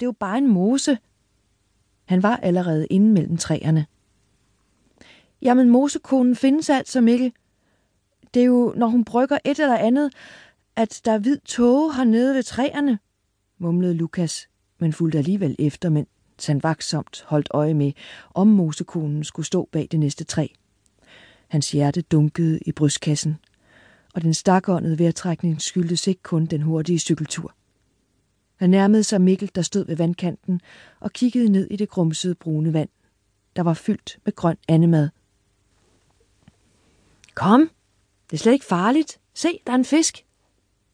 Det er jo bare en mose. Han var allerede inde mellem træerne. Jamen, mosekonen findes altså, Mikkel. Det er jo, når hun brygger et eller andet, at der er hvid tåge hernede ved træerne, mumlede Lukas, men fulgte alligevel efter, mens han vaksomt holdt øje med, om mosekonen skulle stå bag det næste træ. Hans hjerte dunkede i brystkassen, og den stakåndede vejrtrækning skyldtes ikke kun den hurtige cykeltur. Han nærmede sig Mikkel, der stod ved vandkanten og kiggede ned i det grumsede brune vand, der var fyldt med grøn andemad. Kom, det er slet ikke farligt. Se, der er en fisk.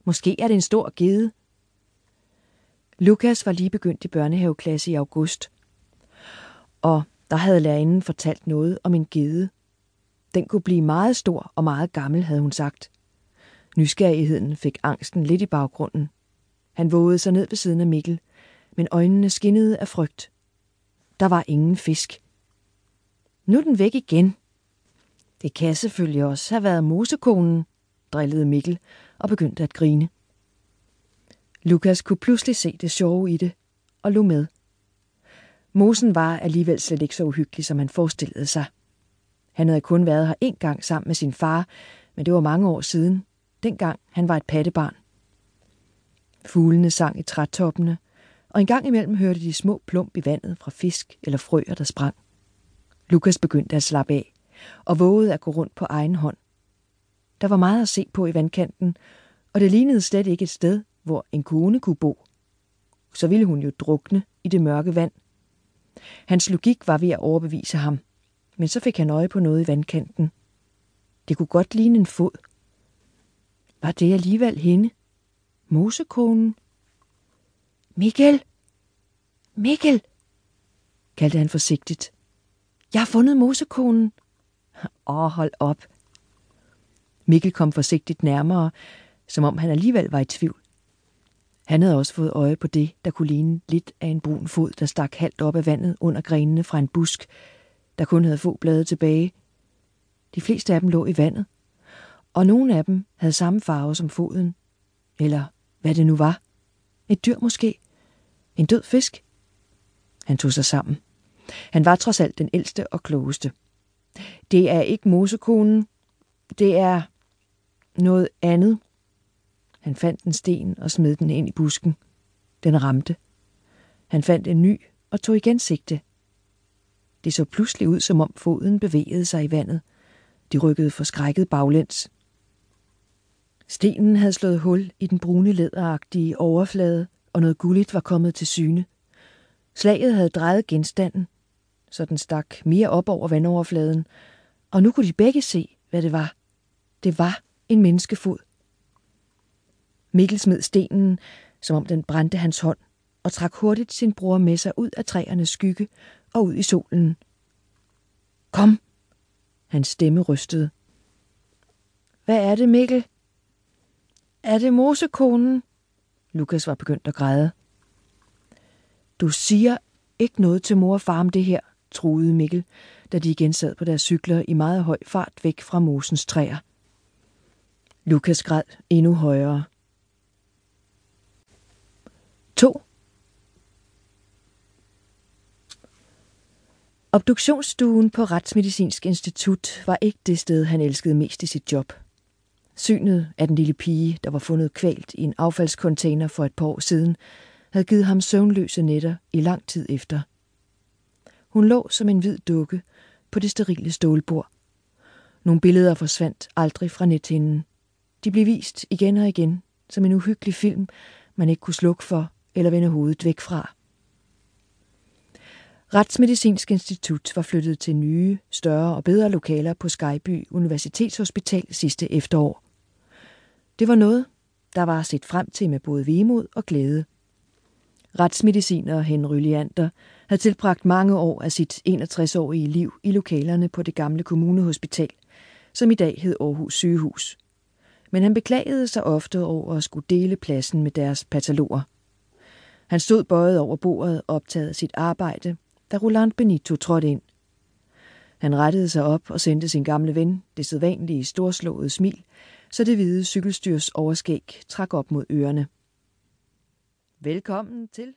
Måske er det en stor gede. Lukas var lige begyndt i børnehaveklasse i august, og der havde lærerinden fortalt noget om en gede. Den kunne blive meget stor og meget gammel, havde hun sagt. Nysgerrigheden fik angsten lidt i baggrunden. Han vågede sig ned ved siden af Mikkel, men øjnene skinnede af frygt. Der var ingen fisk. Nu er den væk igen. Det kan selvfølgelig også have været mosekonen, drillede Mikkel og begyndte at grine. Lukas kunne pludselig se det sjove i det og lå med. Mosen var alligevel slet ikke så uhyggelig, som han forestillede sig. Han havde kun været her én gang sammen med sin far, men det var mange år siden, dengang han var et pattebarn. Fuglene sang i trætoppene, og en gang imellem hørte de små plump i vandet fra fisk eller frøer, der sprang. Lukas begyndte at slappe af, og vågede at gå rundt på egen hånd. Der var meget at se på i vandkanten, og det lignede slet ikke et sted, hvor en kone kunne bo. Så ville hun jo drukne i det mørke vand. Hans logik var ved at overbevise ham, men så fik han øje på noget i vandkanten. Det kunne godt ligne en fod. Var det alligevel hende? Mosekonen? Mikkel! Mikkel! kaldte han forsigtigt. Jeg har fundet mosekonen. Åh, hold op. Mikkel kom forsigtigt nærmere, som om han alligevel var i tvivl. Han havde også fået øje på det, der kunne ligne lidt af en brun fod, der stak halvt op af vandet under grenene fra en busk, der kun havde få blade tilbage. De fleste af dem lå i vandet, og nogle af dem havde samme farve som foden. Eller hvad det nu var. Et dyr måske. En død fisk. Han tog sig sammen. Han var trods alt den ældste og klogeste. Det er ikke mosekonen. Det er noget andet. Han fandt en sten og smed den ind i busken. Den ramte. Han fandt en ny og tog igen sigte. Det så pludselig ud, som om foden bevægede sig i vandet. De rykkede forskrækket baglæns. Stenen havde slået hul i den brune læderagtige overflade, og noget gulligt var kommet til syne. Slaget havde drejet genstanden, så den stak mere op over vandoverfladen, og nu kunne de begge se, hvad det var. Det var en menneskefod. Mikkel smed stenen, som om den brændte hans hånd, og trak hurtigt sin bror med sig ud af træernes skygge og ud i solen. Kom! Hans stemme rystede. Hvad er det, Mikkel? Er det mosekonen? Lukas var begyndt at græde. Du siger ikke noget til mor og far om det her, truede Mikkel, da de igen sad på deres cykler i meget høj fart væk fra mosens træer. Lukas græd endnu højere. 2. Obduktionsstuen på Retsmedicinsk Institut var ikke det sted, han elskede mest i sit job. Synet af den lille pige, der var fundet kvalt i en affaldskontainer for et par år siden, havde givet ham søvnløse nætter i lang tid efter. Hun lå som en hvid dukke på det sterile stålbord. Nogle billeder forsvandt aldrig fra nethinden. De blev vist igen og igen, som en uhyggelig film, man ikke kunne slukke for eller vende hovedet væk fra. Retsmedicinsk Institut var flyttet til nye, større og bedre lokaler på Skyby Universitetshospital sidste efterår. Det var noget, der var set frem til med både vemod og glæde. Retsmediciner Henry Leander havde tilbragt mange år af sit 61-årige liv i lokalerne på det gamle kommunehospital, som i dag hed Aarhus sygehus. Men han beklagede sig ofte over at skulle dele pladsen med deres patologer. Han stod bøjet over bordet og optagede sit arbejde, da Roland Benito trådte ind. Han rettede sig op og sendte sin gamle ven det sædvanlige storslåede smil, så det hvide cykelstyrs overskæg trak op mod ørerne. Velkommen til